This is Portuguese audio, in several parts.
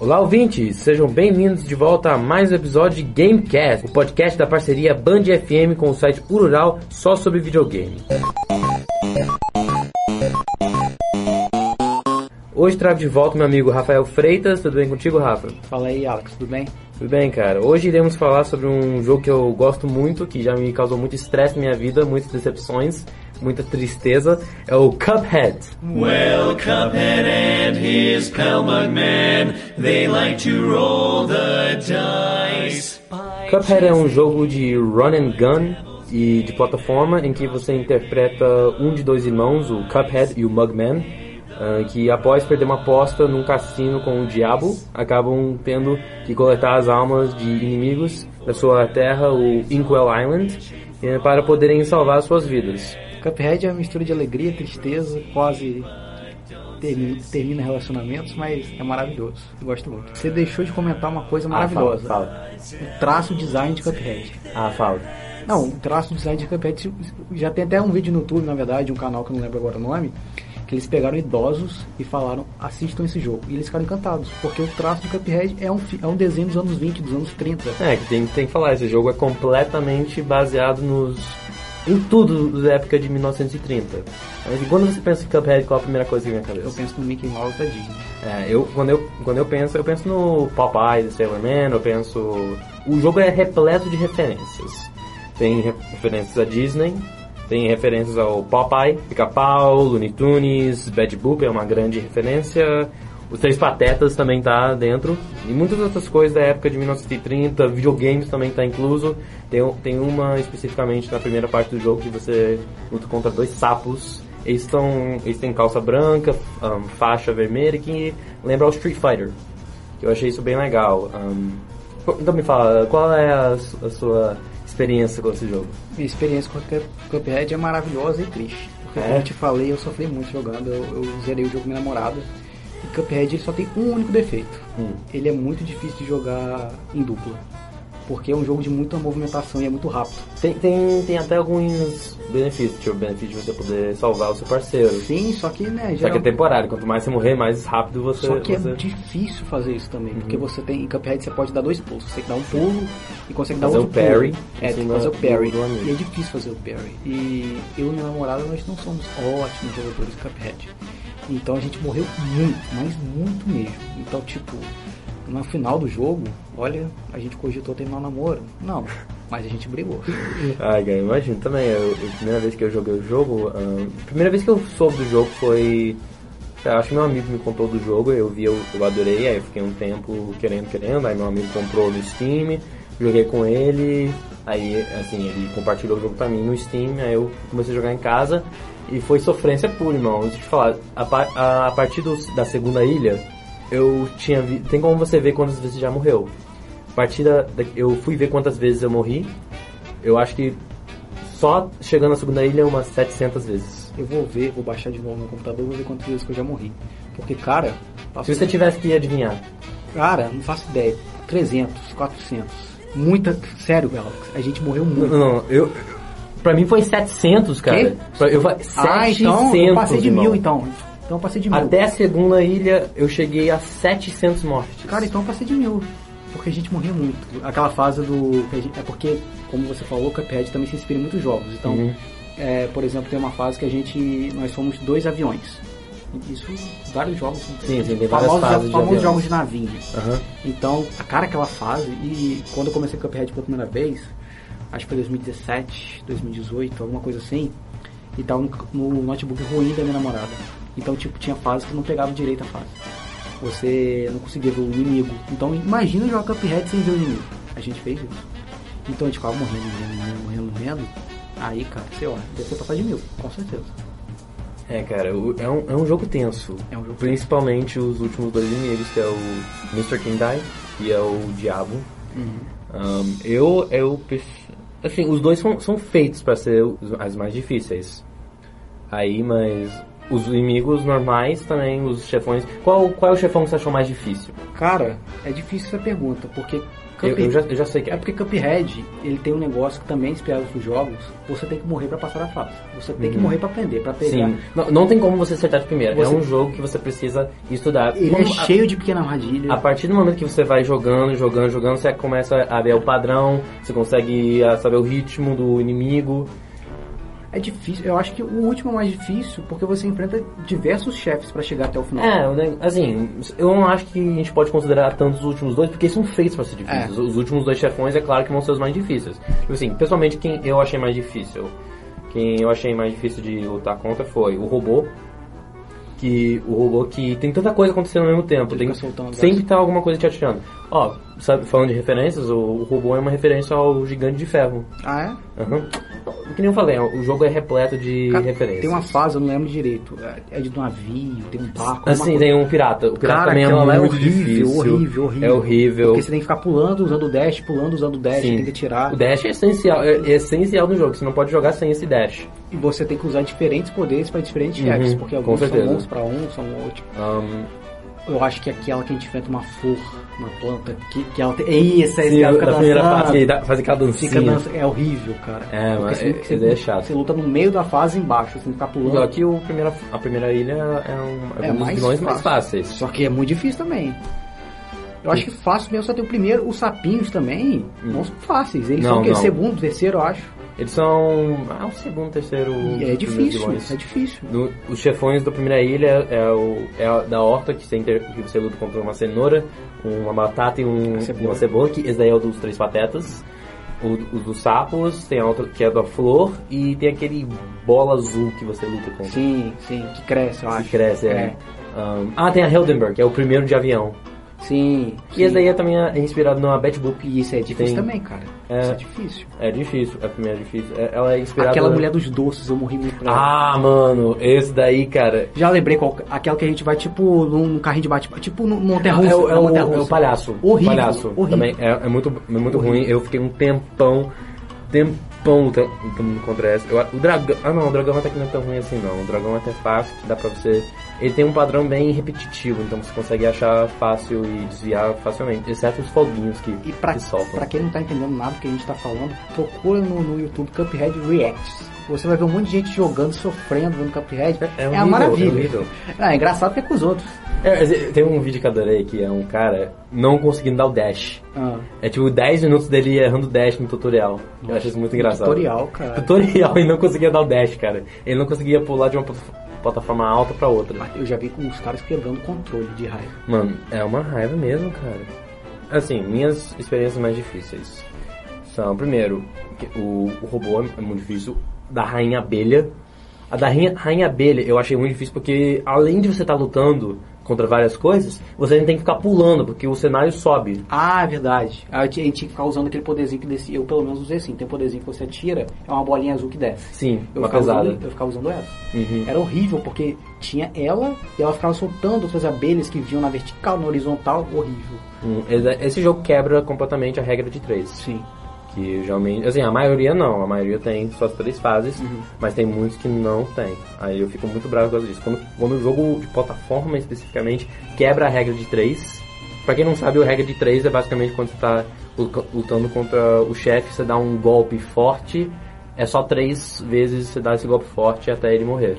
Olá, ouvintes! Sejam bem-vindos de volta a mais um episódio de Gamecast, o podcast da parceria Band FM com o site Urural só sobre videogame. Hoje trago de volta meu amigo Rafael Freitas. Tudo bem contigo, Rafa? Fala aí, Alex, tudo bem? Tudo bem, cara. Hoje iremos falar sobre um jogo que eu gosto muito, que já me causou muito estresse na minha vida, muitas decepções, muita tristeza. É o Cuphead. Well, Cuphead and his pal Mugman, they like to roll the dice. Cuphead é um jogo de run and gun e de plataforma em que você interpreta um de dois irmãos, o Cuphead e o Mugman, ah, que após perder uma aposta num cassino com o diabo, acabam tendo que coletar as almas de inimigos da sua terra, o Inkwell Island, eh, para poderem salvar suas vidas. Cuphead é uma mistura de alegria, tristeza, quase termina, termina relacionamentos, mas é maravilhoso. Eu gosto muito. Você deixou de comentar uma coisa maravilhosa. Ah, fala, fala. O traço design de Cuphead. Ah, fala. Não, o traço design de Cuphead já tem até um vídeo no YouTube, na verdade, um canal que eu não lembro agora o nome, que eles pegaram idosos e falaram, assistam esse jogo. E eles ficaram encantados, porque o traço de Cuphead é um, é um desenho dos anos 20, dos anos 30. É, que tem, tem que falar, esse jogo é completamente baseado nos. Em tudo da época de 1930. Mas, e quando você pensa em Cuphead, qual a primeira coisa que vem à cabeça? Eu penso no Mickey Mouse da Disney. É, eu, quando, eu, quando eu penso, eu penso no Popeye, do Sailor Man, eu penso... O jogo é repleto de referências. Tem re- referências à Disney, tem referências ao Popeye, Pica-Pau, Looney Tunes, Bad Boop é uma grande referência, os Três Patetas também tá dentro, e muitas outras coisas da época de 1930, videogames também tá incluso. Tem, tem uma especificamente na primeira parte do jogo que você luta contra dois sapos eles, estão, eles têm calça branca, um, faixa vermelha, que lembra o Street Fighter. Que eu achei isso bem legal. Um, então me fala, qual é a, a sua experiência com esse jogo? Minha experiência com o Cup- Cuphead é maravilhosa e triste. Porque, É? como eu te falei, eu sofri muito jogando. Eu, eu zerei o jogo com minha namorada. E Cuphead ele só tem um único defeito. Hum. Ele é muito difícil de jogar em dupla. Porque é um jogo de muita movimentação e é muito rápido. Tem, tem, tem até alguns benefícios, tipo o benefício de você poder salvar o seu parceiro. Sim, só que, né, Só geral- que é temporário, quanto mais você morrer, mais rápido você... Só que você... é difícil fazer isso também, porque Uhum. você tem em Cuphead você pode dar dois pulos, você tem que dar um pulo e consegue dar Fazer outro o parry pulo. em É, tem que fazer o parry. e é difícil fazer o parry. E eu e minha namorada nós não somos ótimos jogadores de Cuphead. Então a gente morreu muito, mas muito mesmo. Então tipo, no final do jogo, olha, a gente cogitou terminar o namoro. Não, mas a gente brigou. Ai, cara, imagino também. Eu, a primeira vez que eu joguei o jogo, a primeira vez que eu soube do jogo foi. Acho que meu amigo me contou do jogo, eu vi, eu, eu adorei, aí eu fiquei um tempo querendo, querendo, aí meu amigo comprou no Steam, joguei com ele, aí assim, ele compartilhou o jogo pra mim no Steam, aí eu comecei a jogar em casa e foi sofrência pura, irmão. Deixa eu te falar, a, a, a partir do- da segunda ilha, eu tinha vi, tem como você ver quantas vezes já morreu. A partir da, da- eu fui ver quantas vezes eu morri, eu acho que só chegando na segunda ilha umas 700 vezes. Eu vou ver, vou baixar de novo no computador, vou ver quantas vezes que eu já morri. Porque, cara, Se você tivesse que adivinhar, Cara, não faço ideia. 300, 400. Muita. Sério, Alex. A gente morreu não, muito. não, eu pra mim foi 700, cara. Pra- Eu, fa- 700, ah, então eu passei de irmão. mil, então. Então eu passei de mil. Até a segunda ilha eu cheguei a 700 mortes. Cara, então eu passei de mil. Porque a gente morria muito. Aquela fase do. que É porque, como você falou, o Cuphead também se inspira em muitos jogos. Então, Uhum. é, por exemplo, tem uma fase que a gente. Nós somos dois aviões. Isso vários jogos. Sim, sim, tem várias famosos, fases de famosos aviões. jogos de navinha. Aham. Então, a cara aquela fase, e quando eu comecei Cuphead pela primeira vez, acho que foi 2017, 2018, alguma coisa assim, e tava no, no notebook ruim da minha namorada. Então, tipo, tinha fases que não pegava direito a fase. Você não conseguia ver o inimigo. Então, imagina jogar Cuphead sem ver o inimigo. A gente fez isso. Então, a gente ficava morrendo, morrendo, morrendo, morrendo, morrendo. Aí, cara, sei lá, deve ter passado de mil, com certeza. É, cara, é um, é um jogo tenso. É um jogo Principalmente os últimos dois inimigos, que é o Mr. Kindai e é o Diabo. Um, eu, eu, assim, os dois são, são feitos para ser as mais difíceis. Aí, mas os inimigos normais também, os chefões. Qual, qual é o chefão que você achou mais difícil? Cara, é difícil essa pergunta, porque Eu, Cuphead- eu já, eu já sei que É é. porque Cuphead, ele tem um negócio que também é inspirado nos jogos, você tem que morrer pra passar a fase. Você tem que morrer pra aprender, pra pegar. Sim. Não, não tem como você acertar de primeira. Você- É um jogo que você precisa estudar. Ele é Como- a- cheio de pequena armadilha. A partir do momento que você vai jogando, jogando, jogando, você começa a ver o padrão, você consegue ah, saber o ritmo do inimigo. É difícil, eu acho que o último é mais difícil porque você enfrenta diversos chefes pra chegar até o final. É, assim, eu não acho que a gente pode considerar tanto os últimos dois, porque eles são feitos pra ser difíceis. É. Os últimos dois chefões, é claro que vão ser os mais difíceis. Tipo assim, pessoalmente, quem eu achei mais difícil, quem eu achei mais difícil de lutar contra foi o robô, que o robô que tem tanta coisa acontecendo ao mesmo tempo, tem, sempre tá alguma coisa te atirando. Ó, sabe, falando de referências, o, o robô é uma referência ao gigante de ferro. Ah, é? Aham. Que nem eu falei, o jogo é repleto de Cara, referências. Tem uma fase, eu não lembro direito. É é de um navio, tem um barco. Assim, tem um pirata. O pirata Cara, também é lá muito horrível, difícil. horrível, horrível. É horrível. Porque você tem que ficar pulando, usando o dash, pulando, usando o dash, Sim. tem que tirar. O dash é essencial, é, é essencial no jogo. Você não pode jogar sem esse dash. E você tem que usar diferentes poderes para diferentes Uhum, chefes, porque alguns são bons para um, são outros. Ahn, Eu acho que aquela que a gente enfrenta uma flor, uma planta, que, que ela tem. Ei, essa fica da primeira fase, que faz aquela dancinha. Dança, é horrível, cara. É, Porque mas você, é- você, é chato. você luta no meio da fase embaixo, você ficar pulando. Só que o primeira, a primeira ilha é um, é É um dos mais mais fáceis. Só que é muito difícil também. Eu acho que fácil mesmo só tem o primeiro, os sapinhos também não são fáceis. Eles Não, são o quê? não. Segundo, terceiro, eu acho. Eles são. Ah, o segundo, terceiro. E é difícil, é difícil. No- os chefões da primeira ilha é, o, é a da horta, que você, inter- que você luta contra uma cenoura, uma batata e um, Uma cebola. uma cebola, que esse daí é o dos três patetas. O, os dos sapos, tem a outra que é da flor, e tem aquele bola azul que você luta com. Sim, sim, que cresce, eu Que acho. cresce, é. Um, ah, tem a Hildenberg, que é o primeiro de avião. Sim. E sim. esse daí é também é inspirado numa Bat Boop. E isso é difícil Tem- também, cara. É. Isso é difícil. É difícil, a primeira é difícil. É- Ela é inspirada... Aquela mulher dos doces, eu morri muito pra ela. Ah, mano, esse daí, cara... Já lembrei qual. Aquela que a gente vai tipo num carrinho de bate tipo num montanha russa. É, o, é, o, é o palhaço. Horrível, palhaço. horrível. Também é, é muito, é muito ruim. Eu fiquei um tempão, tempão lutando lutando contra essa. Eu- o dragão. Ah não, o dragão até que não é tão ruim assim não. O dragão é até fácil, que dá pra você. Ele tem um padrão bem repetitivo, então você consegue achar fácil e desviar facilmente. Exceto os foguinhos que, E pra, que soltam. pra quem não tá entendendo nada do que a gente tá falando, procura no, no YouTube Cuphead Reacts. Você vai ver um monte de gente jogando, sofrendo, vendo Cuphead. É- é uma horrível, maravilha. é horrível. Ah, é engraçado que é com os outros. É, mas tem um vídeo que eu adorei que é um cara não conseguindo dar o dash. Ah, É tipo 10 minutos dele errando dash no tutorial. Eu acho isso muito engraçado. tutorial, cara. Tutorial e não conseguia dar o dash, cara. Ele não conseguia pular de uma plata- plataforma alta pra outra. Eu já vi com os caras quebrando o controle de raiva. Mano, é uma raiva mesmo, cara. Assim, minhas experiências mais difíceis são, primeiro, o, o robô é muito difícil, da Rainha Abelha. A da Rainha, Rainha Abelha eu achei muito difícil porque, além de você estar lutando contra várias coisas, você ainda tem que ficar pulando, porque o cenário sobe. Ah, é verdade. A gente tinha que ficar usando aquele poderzinho que descia. Eu pelo menos usei assim. Tem um poderzinho que você tira, é uma bolinha azul que desce. Sim, Eu uma pesada. usando, eu ficava usando essa. Uhum. Era horrível, porque tinha ela e ela ficava soltando outras abelhas que vinham na vertical, na horizontal. Horrível. Hum, esse- Esse jogo quebra completamente a regra de três. Sim. Que geralmente, assim, a maioria não, a maioria tem suas três fases, Uhum. mas tem muitos que não tem. Aí eu fico muito bravo por causa disso. Quando, quando o jogo de plataforma especificamente quebra a regra de três, pra quem não sabe, a regra de três é basicamente quando você tá lu- lutando contra o chefe, você dá um golpe forte, é só três vezes você dá esse golpe forte até ele morrer.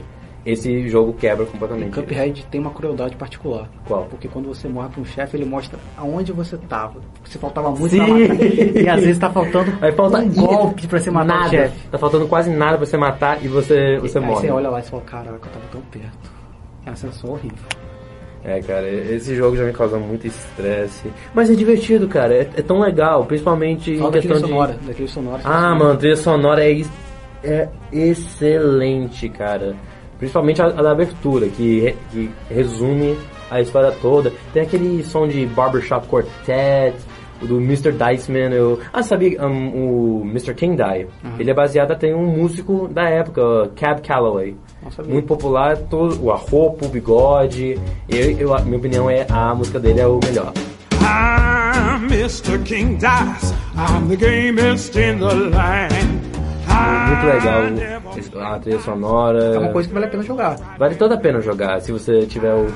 Esse jogo quebra completamente. isso. Cuphead tem uma crueldade particular. Qual? Porque quando você morre pra um chefe, ele mostra aonde você tava. Você faltava muito Sim. pra matar. E às vezes tá faltando Aí falta um golpe pra você matar nada. o chefe. Tá faltando quase nada pra você matar e você, você Aí morre. você olha lá e fala, caraca, eu tava tão perto. É uma sensação horrível. É, cara, esse jogo já me causa muito estresse. Mas é divertido, cara. É, é tão legal, principalmente Fala em da questão trilha de. sonora. Da trilha sonora. Ah, mano, a trilha sonora é, é excelente, cara. Principalmente a, a da abertura, que, que resume a história toda. Tem aquele som de Barbershop Quartet, o do Mr. Diceman. Eu... Ah, sabia um, o Mr. King Die? Ele é baseado até em um músico da época, Cab Calloway. Muito popular, todo, a roupa, o bigode. Eu, eu, a minha opinião é a música dele é o melhor. I'm Mr. King Dice. I'm the gamest in the land. Muito legal a trilha sonora. É uma coisa que vale a pena jogar. Vale toda a pena jogar se você tiver o.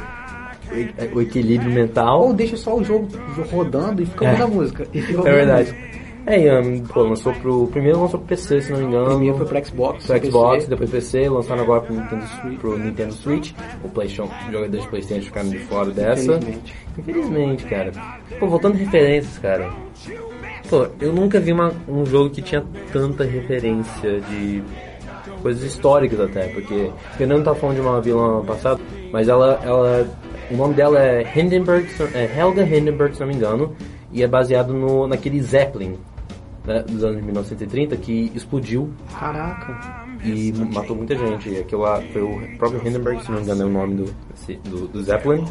o equilíbrio mental. Ou deixa só o jogo, rodando e fica É. ouvindo a música. É verdade. música. É, um, pô, lançou pro. Primeiro lançou pro PC, se não me engano. Primeiro foi pro Xbox, Pro PC. Xbox, depois PC, lançaram agora pro Nintendo, Switch- pro Nintendo Switch. O PlayStation, jogadores de PlayStation ficaram de fora dessa. Infelizmente. Infelizmente, cara. Pô, voltando referências, cara. Pô, eu nunca vi uma- um jogo que tinha tanta referência de coisas históricas até, porque Fernando tá falando de uma vilã passada, mas ela, ela, o nome dela é Hindenburg, é Helga Hindenburg, se não me engano, e é baseado no, naquele Zeppelin, né, dos anos de 1930, que explodiu Caraca. e matou muita gente. E aquilo lá foi o próprio Hindenburg, se não me engano é o nome do, do, do Zeppelin.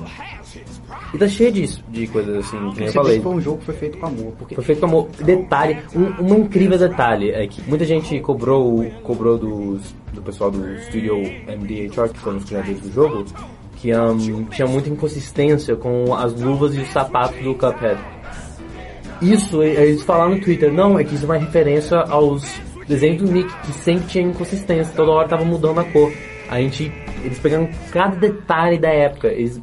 E tá cheio disso, de coisas assim, que nem eu falei. foi um jogo que foi feito com amor. Porque Foi feito com amor. Detalhe, um, um incrível detalhe é que muita gente cobrou, cobrou dos, do pessoal do Studio MDHR, que foram os criadores do jogo, que um, tinha muita inconsistência com as luvas e os sapatos do Cuphead. Isso, eles falaram no Twitter, não, é que isso é uma referência aos desenhos do Nick, que sempre tinha inconsistência, toda hora tava mudando a cor. A gente, eles pegaram cada detalhe da época, eles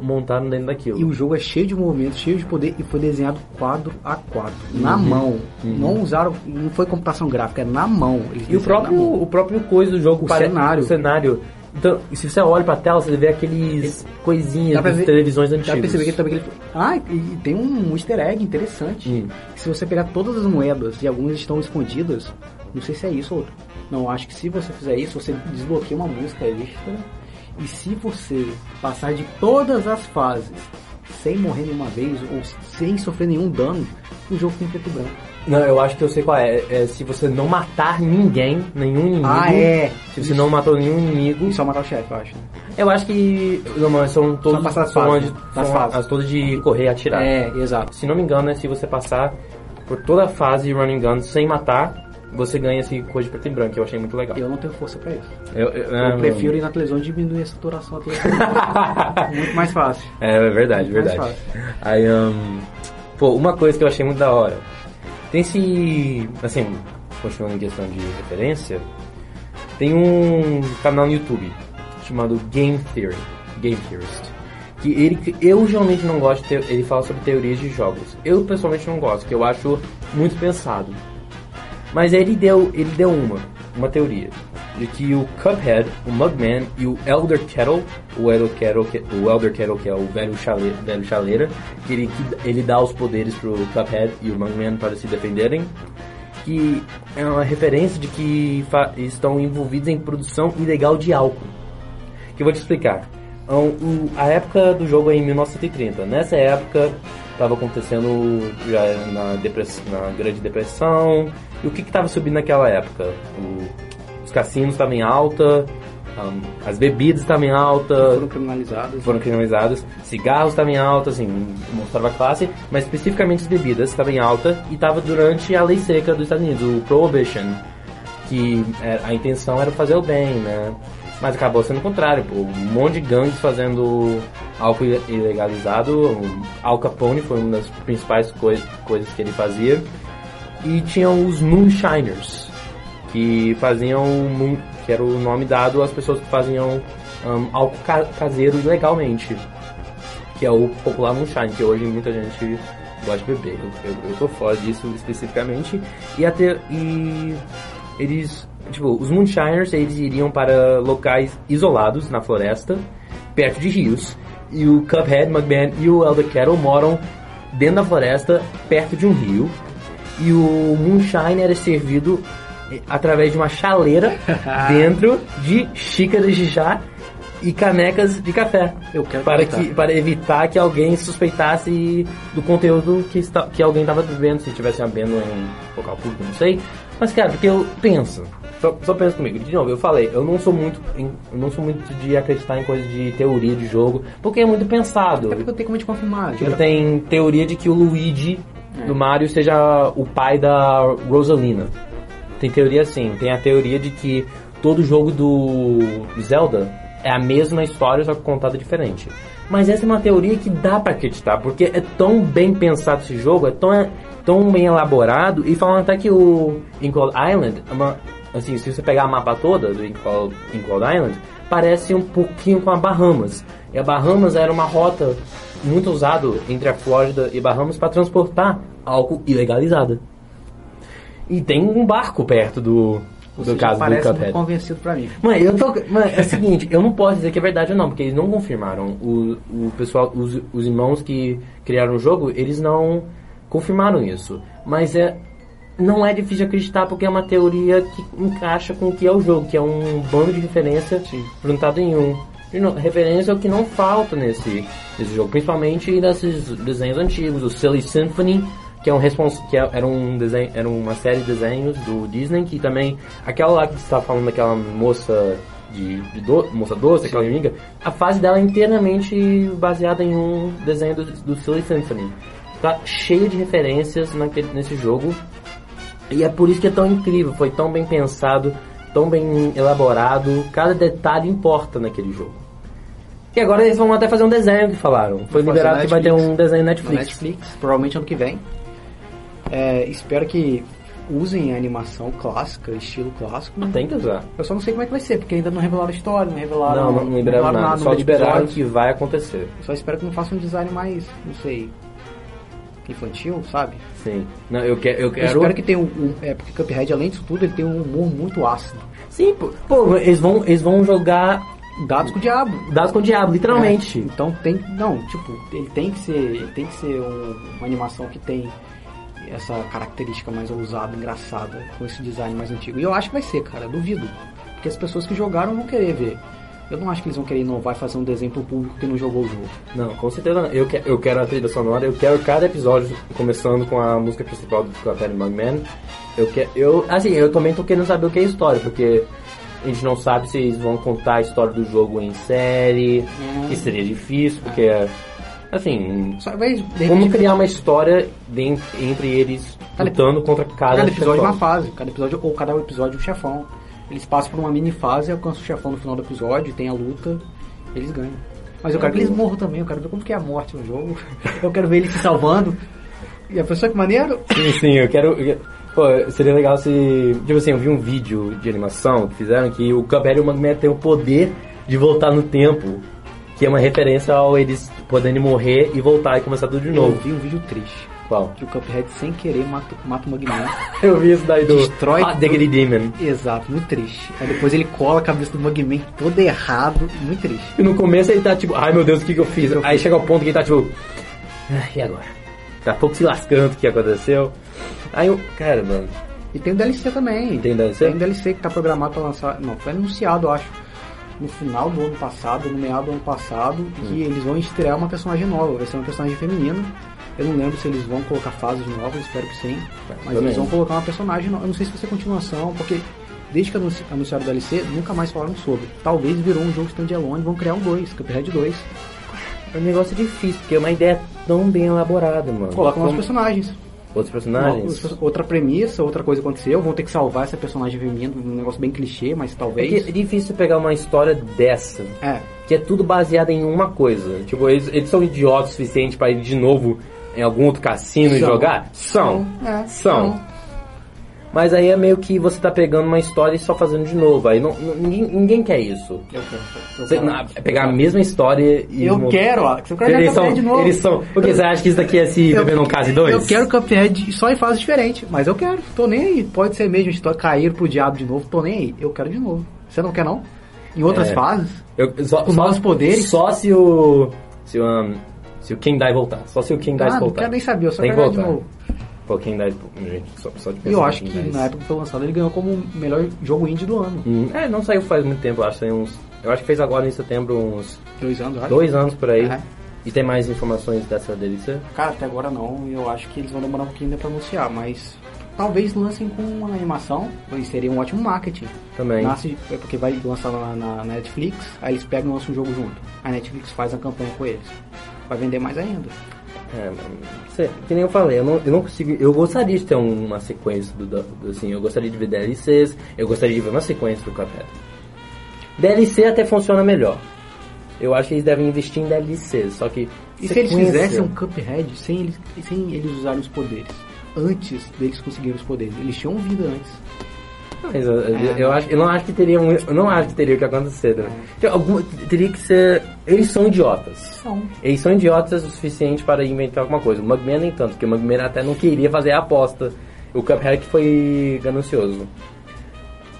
montaram dentro daquilo. E o jogo é cheio de movimentos, cheio de poder e foi desenhado quadro a quadro, na Uhum. mão. Não usaram, não foi computação gráfica, é na mão. E o próprio, na o próprio coisa do jogo, O cenário. o cenário. Então, se você olha pra tela, você vê aqueles coisinhas das ver- televisões Dá pra antigas. perceber que também. que ele- Ah, e tem um easter egg interessante. Hum. Se você pegar todas as moedas e algumas estão escondidas, não sei se é isso ou outro. Não, acho que se você fizer isso, você desbloqueia uma música extra. E se você passar de todas as fases sem morrer nenhuma vez ou sem sofrer nenhum dano, o jogo tem preto e branco. Não, eu acho que eu sei qual é. É se você não matar ninguém, nenhum inimigo. Ah, é. Se você não matou nenhum inimigo. E só matar o chefe, eu acho. né? Eu acho que. Não, mas são passar as são fases, são fases. as todas de correr e atirar. É, exato. Se não me engano, é se você passar por toda a fase de running gun sem matar, você ganha esse coisa de preto e branco, que eu achei muito legal. Eu não tenho força pra isso. Eu, eu- Eu ah, prefiro ir na televisão e diminuir a saturação da televisão. Muito mais fácil. É, é verdade, Mais verdade. Aí, um, pô, uma coisa que eu achei muito da hora. Tem esse, assim, continuando em questão de referência, tem um canal no YouTube chamado Game Theory, Game Theorist. Que ele, eu geralmente não gosto, de ele fala sobre teorias de jogos. Eu pessoalmente não gosto, que eu acho muito pensado. Mas ele deu, ele deu uma, uma teoria. De que o Cuphead, o Mugman e o Elder Kettle, o Elder Kettle, que, o Elder Kettle que é o velho, chale, velho chaleira, que ele, que ele dá os poderes pro Cuphead e o Mugman para se defenderem, que é uma referência de que estão envolvidos em produção ilegal de álcool. Que eu vou te explicar. Então, o- a época do jogo é em 1930. Nessa época estava acontecendo já na, na Grande Depressão. E o que estava subindo naquela época? O- cassinos estavam em alta, ahn, as bebidas estavam em alta, Foram criminalizados. foram criminalizados, cigarros estavam em alta, assim, mostrava a classe, mas especificamente as bebidas estavam em alta e estava durante a lei seca dos Estados Unidos, o Prohibition, que é, a intenção era fazer o bem, né? Mas acabou sendo o contrário, pô, um monte de gangues fazendo álcool ile- ilegalizado, o Al Capone foi uma das principais coi coisas que ele fazia, e tinham os Moonshiners, que faziam, que era o nome dado às pessoas que faziam um, álcool ca- caseiro ilegalmente, que é o popular moonshine, que hoje muita gente gosta de beber. Eu, eu, tô fora disso especificamente. E até e eles, tipo, os moonshiners eles iriam para locais isolados na floresta, perto de rios. E o Cuphead, Mugman e o Elder Kettle moram dentro da floresta, perto de um rio. E o moonshine era servido através de uma chaleira dentro de xícaras de chá e canecas de café. Eu quero para, que, para evitar que alguém suspeitasse do conteúdo que, está, que alguém estava bebendo, se estivesse bebendo em um local público, não sei. Mas, cara, porque eu penso, só, só pensa comigo. De novo, eu falei, eu não sou muito, em- eu não sou muito de acreditar em coisas de teoria de jogo, porque é muito pensado. É porque eu tenho como te confirmar. Tipo, tem teoria de que o Luigi do Mario seja o pai da Rosalina. Tem teoria assim. Tem a teoria de que todo jogo do Zelda é a mesma história, só que contada diferente. Mas essa é uma teoria que dá pra acreditar, porque é tão bem pensado esse jogo, é tão, é tão bem elaborado, e falam até que o Inkle Island, é uma, assim, se você pegar a mapa toda do Inkle Island, parece um pouquinho com a Bahamas. E a Bahamas era uma rota muito usada entre a Flórida e Bahamas para transportar álcool ilegalizado. E tem um barco perto do, do caso do parece muito Cuphead. convencido pra mim. Mano, eu tô. Mano, é o seguinte, eu não posso dizer que é verdade ou não, porque eles não confirmaram. O, o pessoal, os, os irmãos que criaram o jogo, eles não confirmaram isso. Mas é. Não é difícil acreditar porque é uma teoria que encaixa com o que é o jogo, que é um bando de referência juntado em um. Novo, referência é o que não falta nesse, nesse jogo, principalmente nesses desenhos antigos, o Silly Symphony, que é um respons que é- era um desenho, era uma série de desenhos do Disney que também aquela lá que você estava falando daquela moça de, de do- moça doce, aquela amiga, a fase dela é inteiramente baseada em um desenho do, do Silly Symphony. Tá cheio de referências naquele, nesse jogo e é por isso que é tão incrível, foi tão bem pensado, tão bem elaborado, cada detalhe importa naquele jogo. E agora eles vão até fazer um desenho que falaram. Foi liberado que vai ter um desenho Netflix. Netflix, provavelmente ano que vem. É, espero que usem a animação clássica, estilo clássico. Tem que usar. Eu só não sei como é que vai ser, porque ainda não revelaram a história, não revelaram, Não, não, não revelaram nada. Só número de liberaram episódios. que vai acontecer. Eu Só espero que não façam um design mais, não sei, infantil, sabe? Sim. Não, eu, que, eu Eu quero. espero que tenha um, um- É, porque Cuphead, além disso tudo, ele tem um humor muito ácido. Sim, pô, pô, eles vão, eles vão jogar Dados com o diabo. dados com o diabo, literalmente. É, então tem. Não, tipo, ele tem que ser. Ele tem que ser um- uma animação que tem essa característica mais ousada, engraçada, com esse design mais antigo. E eu acho que vai ser, cara, duvido. Porque as pessoas que jogaram vão querer ver. Eu não acho que eles vão querer inovar e fazer um desenho pro público que não jogou o jogo. Não, com certeza não. Eu, que, eu quero a trilha sonora, eu quero cada episódio começando com a música principal do Cuphead Mugman. Eu quero. Eu, assim, eu também tô querendo saber o que é história, porque a gente não sabe se eles vão contar a história do jogo em série, que seria difícil, porque. Assim, Só vai, de como repente, criar uma história de- entre eles Cada- lutando contra cada, cada episódio é uma chefão. fase, cada episódio, ou cada episódio um chefão. Eles passam por uma mini fase, alcançam o chefão no final do episódio, tem a luta, eles ganham. Mas eu quero que eles morram também, eu quero ver como que é a morte no jogo. Eu quero ver eles se salvando. E a pessoa que maneiro, Sim, sim, eu quero. eu- Pô, seria legal se. Tipo assim, eu vi um vídeo de animação que fizeram que o Cuphead e o Mugman tem o poder de voltar no tempo. Que é uma referência ao eles poderem morrer e voltar e começar tudo de eu novo. vi um vídeo triste. Qual? Que o Cuphead sem querer mata, mata o Mugman. Eu vi isso daí do Destrói Hot Diggity Demon. Exato, muito triste. Aí depois ele cola a cabeça do Mugman todo errado, muito triste. E no começo ele tá tipo, ai meu Deus, o que, que eu fiz? Aí chega ao ponto que ele tá tipo, "Ah, e agora? Tá pouco se lascando o que aconteceu. Aí eu, cara, mano, E tem o DLC também. Tem DLC? Tem um DLC que tá programado pra lançar. Não, foi anunciado, eu acho. No final do ano passado, no meado do ano passado, que Hum. eles vão estrear uma personagem nova. Vai ser uma personagem feminina. Eu não lembro se eles vão colocar fases novas, espero que sim. Mas também. eles vão colocar uma personagem nova. Eu não sei se vai ser continuação, porque desde que anunci- anunciaram o DLC, nunca mais falaram sobre. Talvez virou um jogo standalone, vão criar um 2, Cuphead 2. é um negócio difícil, porque é uma ideia tão bem elaborada, mano. Colocam novos Como- personagens. Outros personagens? Uma- outra premissa, outra coisa aconteceu, vão ter que salvar essa personagem feminina, um negócio bem clichê, mas É talvez. que é difícil pegar uma história dessa, É, que é tudo baseado em uma coisa. Tipo, eles, eles são idiotas o suficiente pra ir de novo em algum outro cassino e São. jogar? São. É, São. Mas aí é meio que você tá pegando uma história e só fazendo de novo. Aí não, não- ninguém, ninguém quer isso. Eu quero. Eu Você, quero. não, é pegar a mesma história e. Eu quero, Alex. Eu quero Eles jogar são, Cuphead de novo. eles são. Porque você acha que isso daqui é se Eu- beber num caso 2? Eu quero Cuphead só em fase diferente, mas eu quero. Tô nem aí. Pode ser mesmo história cair pro diabo de novo, tô nem aí. Eu quero de novo. Você não quer não? Em outras É. fases? Eu, só, Com novos poderes? Só se o. Se o. um, se o King Die voltar. Só se o King Die Ah, não voltar. quero nem saber, eu só Tem quero de novo. Die. Gente, só, só de E pensar eu acho que na época que foi lançado ele ganhou como o melhor jogo indie do ano. Hum, É, não saiu faz muito tempo, acho. Saiu uns. Eu acho que fez agora em setembro uns Dois anos, acho. dois anos por aí. É. E tem mais informações dessa DLC? Cara, até agora não, e eu acho que eles vão demorar um pouquinho ainda pra anunciar, mas talvez lancem com uma animação, e seria um ótimo marketing. Também. Nasce, é porque vai lançar na, na Netflix, aí eles pegam e lançam um jogo junto. A Netflix faz a campanha com eles. Vai vender mais ainda. É, mano, sei, que nem eu falei, eu não, eu não consigo. Eu gostaria de ter um- uma sequência do, do- assim, eu gostaria de ver DLCs, eu gostaria de ver uma sequência do Cuphead. DLC até funciona melhor. Eu acho que eles devem investir em DLCs, só que. E se eles fizessem um Cuphead sem eles, sem eles usarem os poderes? Antes deles conseguirem os poderes. Eles tinham vida antes. Mas eu, É. eu acho, eu não acho que teria muito, eu não acho que teria o que acontecer. né? Tem alguma- teria que ser, eles são idiotas. São. Eles são idiotas o suficiente para inventar alguma coisa. O Mugman nem tanto, porque o Mugman até não queria fazer a aposta. O Cuphead que foi ganancioso.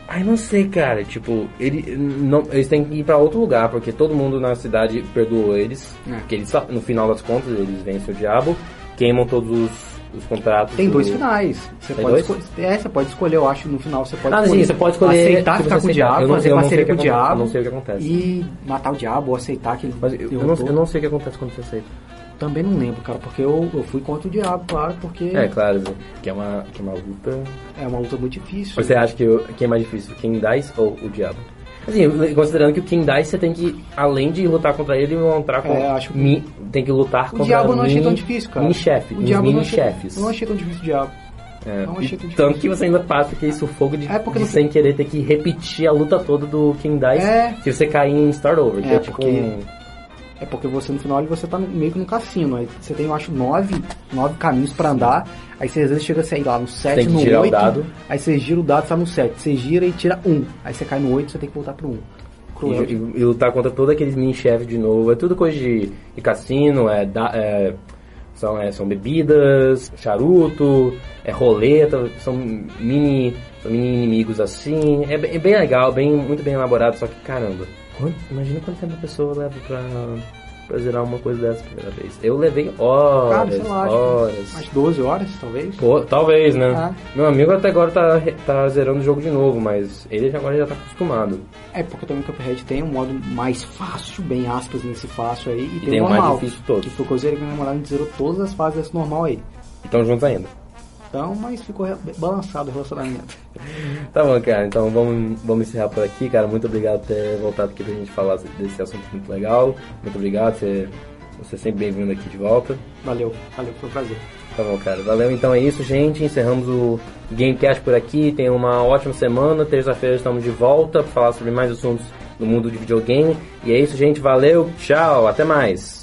Ai, não sei, cara. Tipo, ele, não, eles têm que ir pra outro lugar, porque todo mundo na cidade perdoou eles. É. Porque eles, no final das contas, eles vencem o diabo, queimam todos os, os contratos. Tem do- dois finais. Você Tem pode dois? escolher. É, você pode escolher, eu acho, no final você pode Ah, escolher. sim, você pode escolher aceitar ficar com o diabo, Eu fazer eu parceria com o diabo. eu não sei o que acontece. E matar o diabo ou aceitar que ele Mas eu, eu, não, eu não sei o que acontece quando você aceita. Também não lembro, cara, porque eu, eu fui contra o diabo, claro, porque É, claro, que é uma, que é uma luta. é uma luta muito difícil. Você acha que o- quem é mais difícil, King Dice ou o Diabo? Assim, considerando que o King Dice você tem que, além de lutar contra ele, lutar com. É, acho que- mi- tem que lutar O contra. diabo eu não achei mini- tão difícil, cara. Mini chefe, O diabo eu não mini achei, chefes. não achei tão difícil o diabo. É, não achei tão difícil. tanto que você ainda passa aquele sufoco de, É, porque de no- sem querer ter que repetir a luta toda do King Dice É. se você cair em Start Over, que É, é, tipo porque- um. É porque você no final você tá meio que no cassino. Aí você tem, eu acho, nove, nove caminhos pra andar. Aí você às vezes chega, sei lá, no 7, tem que no tirar o 8. dado. Aí você gira o dado, tá no 7. Você gira e tira um. Aí você cai no 8, você tem que voltar pro 1. Cruel. E, e- e lutar contra todos aqueles mini chefes de novo. É tudo coisa de, de cassino, é, da- é- são, é, são bebidas, charuto, é roleta, são mini, são mini inimigos assim. É, bem- é bem legal, bem, muito bem elaborado, só que caramba. Imagina quanto tempo a pessoa leva pra, pra zerar uma coisa dessa primeira vez. Eu levei horas, Cara, sei lá, acho horas. umas 12 horas, talvez. Pô, talvez, né? Ah. Meu amigo até agora tá, tá zerando o jogo de novo, mas ele já- agora já tá acostumado. É porque também o Cuphead tem um modo mais fácil, bem aspas nesse fácil aí, e, tem, tem o o mais normal. difícil de todos. Que foi coisa que minha namorada me zerou todas as fases desse normal aí. Então juntos ainda. Então, mas ficou balançado o relacionamento. Tá bom, cara. Então vamos, vamos encerrar por aqui, cara. Muito obrigado por ter voltado aqui pra gente falar desse assunto muito legal. Muito obrigado. Você, você é sempre bem-vindo aqui de volta. Valeu, valeu, foi um prazer. Tá bom, cara. Valeu. Então é isso, gente. Encerramos o Gamecast por aqui. Tenha uma ótima semana. Terça-feira estamos de volta para falar sobre mais assuntos do mundo de videogame. E é isso, gente. Valeu. Tchau. Até mais.